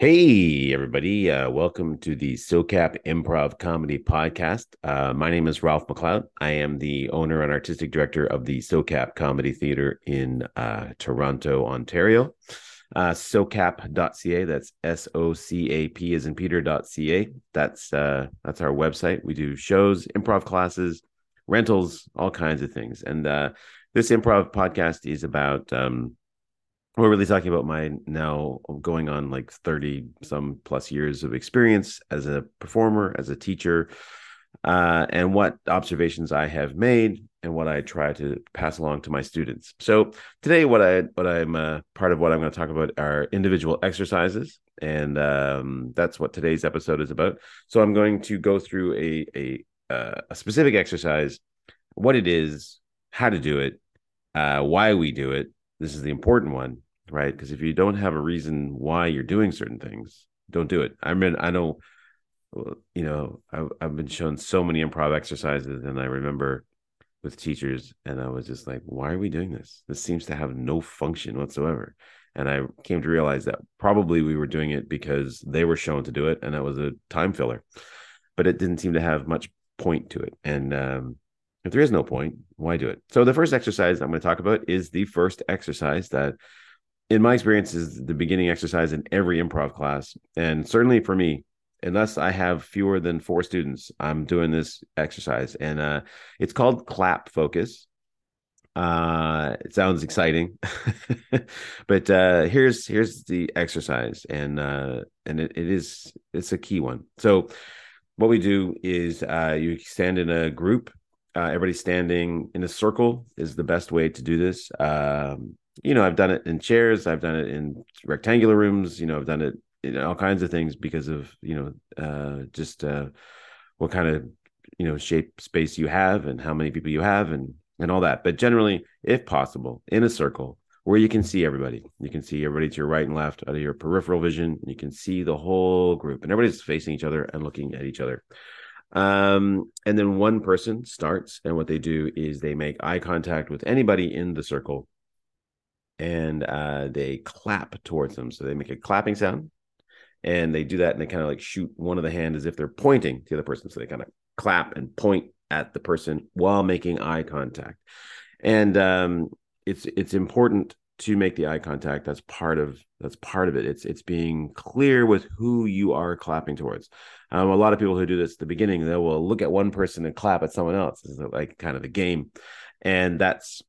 Hey, everybody. Uh, welcome to the SOCAP Improv Comedy Podcast. Uh, my name is Ralph McLeod. I am the owner and artistic director of the SOCAP Comedy Theater in uh, Toronto, Ontario. Uh, SOCAP.ca, that's S O C A P is in Peter.ca. That's, uh, that's our website. We do shows, improv classes, rentals, all kinds of things. And uh, this improv podcast is about. Um, we're really talking about my now going on like 30 some plus years of experience as a performer as a teacher uh, and what observations i have made and what i try to pass along to my students. So today what i what i'm uh, part of what i'm going to talk about are individual exercises and um, that's what today's episode is about. So i'm going to go through a a, uh, a specific exercise what it is how to do it uh, why we do it this is the important one right? Because if you don't have a reason why you're doing certain things, don't do it. I mean, I know, you know, I've, I've been shown so many improv exercises, and I remember with teachers, and I was just like, why are we doing this? This seems to have no function whatsoever. And I came to realize that probably we were doing it because they were shown to do it, and that was a time filler. But it didn't seem to have much point to it. And um, if there is no point, why do it? So the first exercise I'm going to talk about is the first exercise that in my experience is the beginning exercise in every improv class. And certainly for me unless i have fewer than four students i'm doing this exercise. And uh, it's called clap focus. Uh, it sounds exciting but uh, here's here's the exercise. And uh, and it, it is it's a key one. So what we do is uh, you stand in a group uh, everybody standing in a circle is the best way to do this um, you know, I've done it in chairs, I've done it in rectangular rooms, you know, I've done it in all kinds of things because of, you know, uh, just uh, what kind of, you know, shape space you have and how many people you have and and all that. But generally, if possible, in a circle where you can see everybody. You can see everybody to your right and left out of your peripheral vision. You can see the whole group and everybody's facing each other and looking at each other. Um, and then one person starts, and what they do is they make eye contact with anybody in the circle and uh, they clap towards them. So they make a clapping sound and they do that and they kind of like shoot one of the hand as if they're pointing to the other person. So they kind of clap and point at the person while making eye contact. And um, it's it's important to make the eye contact. That's part of that's part of it. It's it's being clear with who you are clapping towards. Um, a lot of people who do this at the beginning, they will look at one person and clap at someone else. It's like kind of a game, and that's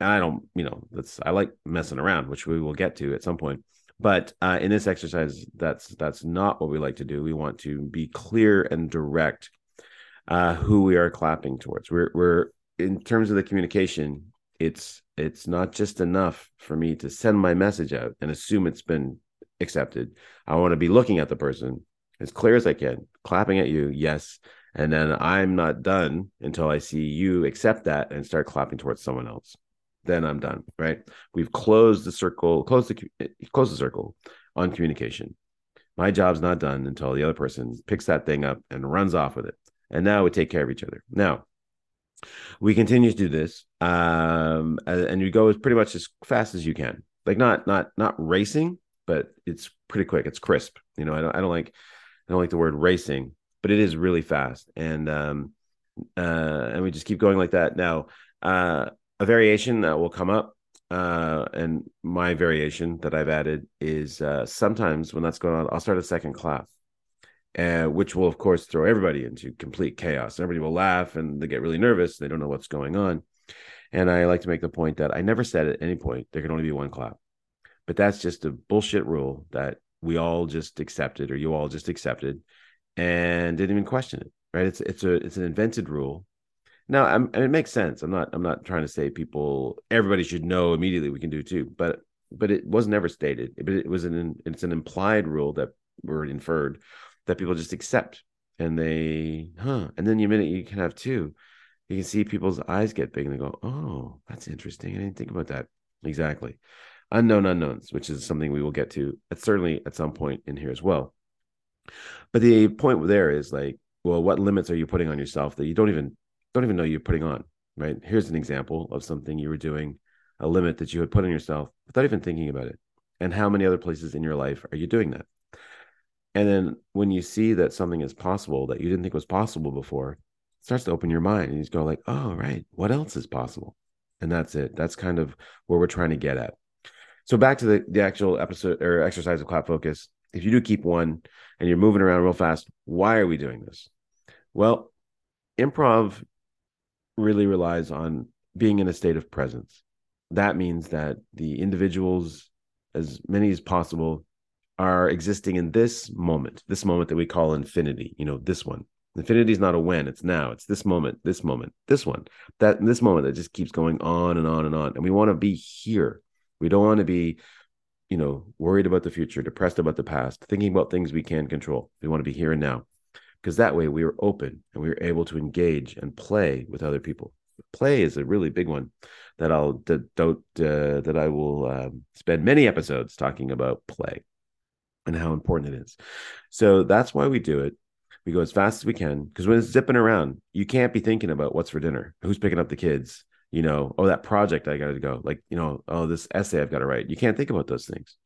I don't, you know, that's I like messing around, which we will get to at some point. But uh, in this exercise, that's that's not what we like to do. We want to be clear and direct uh, who we are clapping towards. We're we're in terms of the communication. It's it's not just enough for me to send my message out and assume it's been accepted. I want to be looking at the person as clear as I can, clapping at you, yes, and then I'm not done until I see you accept that and start clapping towards someone else then I'm done. Right? We've closed the circle, closed the closed the circle on communication. My job's not done until the other person picks that thing up and runs off with it. And now we take care of each other. Now we continue to do this, um, and you go as pretty much as fast as you can. Like not not not racing, but it's pretty quick. It's crisp. You know, I don't I don't like I don't like the word racing, but it is really fast. And um, uh, and we just keep going like that. Now, uh, a variation that will come up uh, and my variation that I've added is uh, sometimes when that's going on, I'll start a second clap, uh, which will of course throw everybody into complete chaos. Everybody will laugh and they get really nervous. They don't know what's going on. And I like to make the point that I never said at any point there can only be one clap, but that's just a bullshit rule that we all just accepted or you all just accepted and didn't even question it. Right? It's it's a it's an invented rule now, I'm, it makes sense. I'm not. I'm not trying to say people. Everybody should know immediately. We can do too, but but it was never stated. But it was an. It's an implied rule that were inferred that people just accept, and they, huh? And then the minute you can have two, you can see people's eyes get big, and they go, "Oh, that's interesting. I didn't think about that." Exactly. Unknown unknowns, which is something we will get to at certainly at some point in here as well. But the point there is like, well, what limits are you putting on yourself that you don't even don't even know you're putting on, right? Here's an example of something you were doing, a limit that you had put on yourself without even thinking about it. And how many other places in your life are you doing that? And then when you see that something is possible that you didn't think was possible before, it starts to open your mind and you just go like, oh, right, what else is possible? And that's it. That's kind of where we're trying to get at. So back to the, the actual episode or exercise of clap focus. If you do keep one and you're moving around real fast, why are we doing this? Well, improv really relies on being in a state of presence. That means that the individuals, as many as possible, are existing in this moment, this moment that we call infinity, you know, this one. Infinity is not a when, it's now. It's this moment, this moment, this one, that this moment that just keeps going on and on and on. And we want to be here. We don't want to be, you know, worried about the future, depressed about the past, thinking about things we can't control. We want to be here and now. Because that way we are open and we are able to engage and play with other people. Play is a really big one that I'll that don't uh, that I will um, spend many episodes talking about play and how important it is. So that's why we do it. We go as fast as we can because when it's zipping around, you can't be thinking about what's for dinner, who's picking up the kids, you know, oh, that project I got to go, like, you know, oh, this essay I've got to write. You can't think about those things.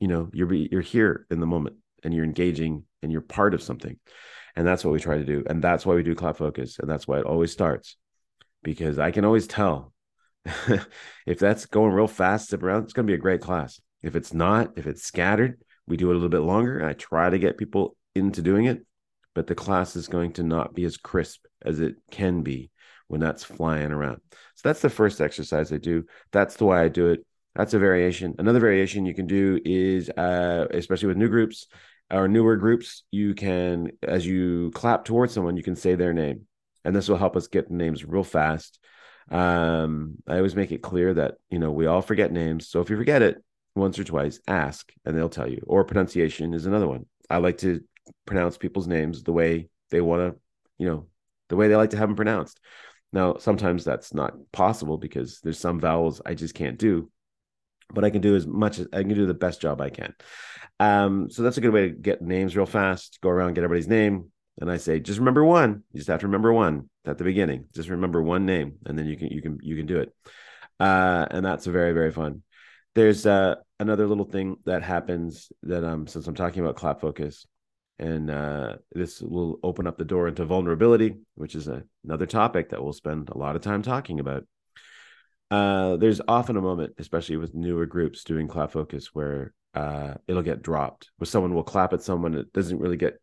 You know, you're you're here in the moment and you're engaging and you're part of something. And that's what we try to do. And that's why we do clap focus. And that's why it always starts because I can always tell if that's going real fast, zip around, it's going to be a great class. If it's not, if it's scattered, we do it a little bit longer. I try to get people into doing it, but the class is going to not be as crisp as it can be when that's flying around. So that's the first exercise I do. That's the way I do it. That's a variation. Another variation you can do is, uh, especially with new groups or newer groups, you can, as you clap towards someone, you can say their name, and this will help us get names real fast. Um, I always make it clear that you know we all forget names, so if you forget it, once or twice, ask and they'll tell you. Or pronunciation is another one. I like to pronounce people's names the way they want to, you know, the way they like to have them pronounced. Now, sometimes that's not possible because there's some vowels I just can't do, but I can do as much as I can do the best job I can. Um, so that's a good way to get names real fast, go around, get everybody's name. And I say, just remember one. You just have to remember one at the beginning. Just remember one name, and then you can you can you can do it. Uh, and that's a very very fun. There's uh, another little thing that happens that um since I'm talking about clap focus, and uh, this will open up the door into vulnerability, which is a, another topic that we'll spend a lot of time talking about. Uh, there's often a moment, especially with newer groups doing clap focus, where uh, it'll get dropped. Where someone will clap at someone, it doesn't really get,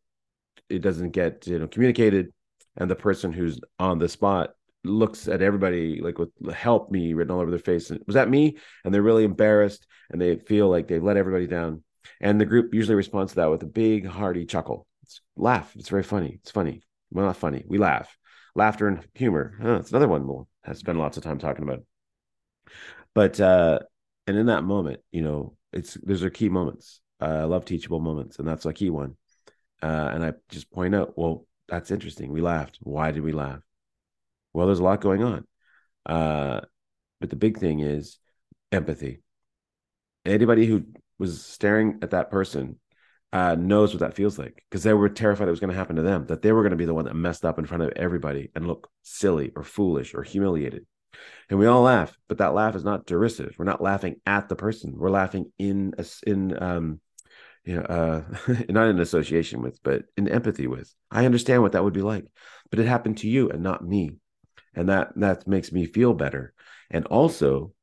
it doesn't get you know communicated, and the person who's on the spot looks at everybody like with help me written all over their face. And was that me? And they're really embarrassed and they feel like they've let everybody down. And the group usually responds to that with a big hearty chuckle. It's laugh. It's very funny. It's funny. Well, not funny. We laugh. Laughter and humor. Oh, it's another one we'll have spend lots of time talking about. But uh, and in that moment, you know, it's those are key moments. Uh, I love teachable moments, and that's a key one. Uh, and I just point out, well, that's interesting. We laughed. Why did we laugh? Well, there's a lot going on. Uh, but the big thing is empathy. Anybody who was staring at that person uh, knows what that feels like because they were terrified it was going to happen to them, that they were going to be the one that messed up in front of everybody and look silly or foolish or humiliated. And we all laugh, but that laugh is not derisive. We're not laughing at the person. We're laughing in in um, you know, uh, not in association with, but in empathy with. I understand what that would be like, but it happened to you and not me and that that makes me feel better. And also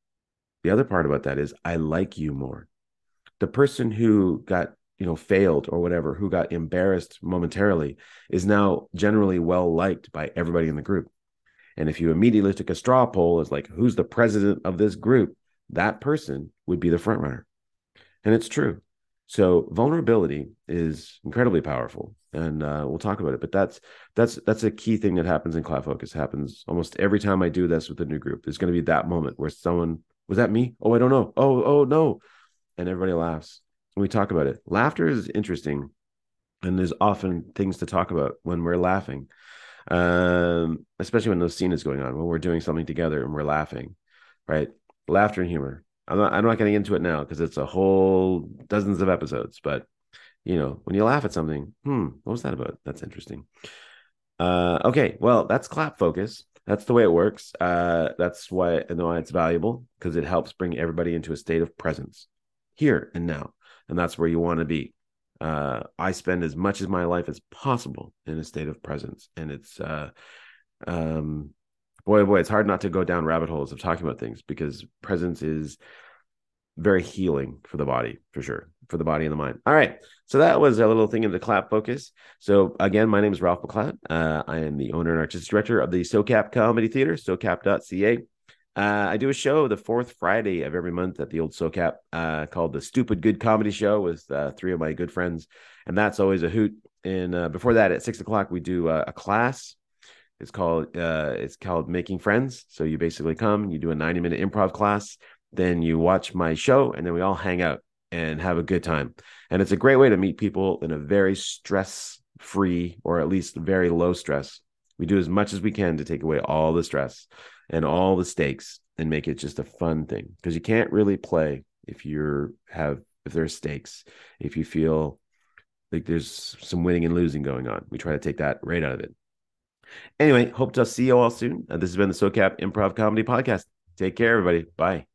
the other part about that is i like you more. The person who got you know failed or whatever who got embarrassed momentarily is now generally well liked by everybody in the group. And if you immediately took a straw poll as like who's the president of this group that person would be the front runner. And it's true. So vulnerability is incredibly powerful, and uh, we'll talk about it. But that's that's that's a key thing that happens in clap focus. happens almost every time I do this with a new group. There's going to be that moment where someone was that me? Oh, I don't know. Oh, oh no, and everybody laughs. And we talk about it. Laughter is interesting, and there's often things to talk about when we're laughing, um, especially when the scene is going on when we're doing something together and we're laughing, right? Laughter and humor I'm not I'm not getting into it now because it's a whole dozens of episodes. But you know, when you laugh at something, hmm, what was that about? That's interesting. Uh, okay, well, that's clap focus. That's the way it works. Uh, that's why I know it's valuable because it helps bring everybody into a state of presence here and now, and that's where you want to be. uh, I spend as much of my life as possible in a state of presence, and it's uh, um, boy, boy, it's hard not to go down rabbit holes of talking about things because presence is very healing for the body, for sure, for the body and the mind. All right, so that was a little thing in the clap focus. So again, my name is Ralph McLeod. Uh, I am the owner and artistic director of the SoCap Comedy Theater, SoCap.ca. Uh, I do a show the fourth Friday of every month at the old SoCap uh, called the Stupid Good Comedy Show with uh, three of my good friends, and that's always a hoot. And uh, before that, at six o'clock, we do a class. It's called uh, it's called Making Friends. So you basically come, you do a ninety minute improv class, then you watch my show, and then we all hang out and have a good time. And it's a great way to meet people in a very stress free or at least very low stress. We do as much as we can to take away all the stress and all the stakes and make it just a fun thing. Because you can't really play if you're have if there's stakes if you feel like there's some winning and losing going on. We try to take that right out of it. Anyway hope to see you all soon. Uh, this has been the socap improv comedy podcast. Take care everybody. Bye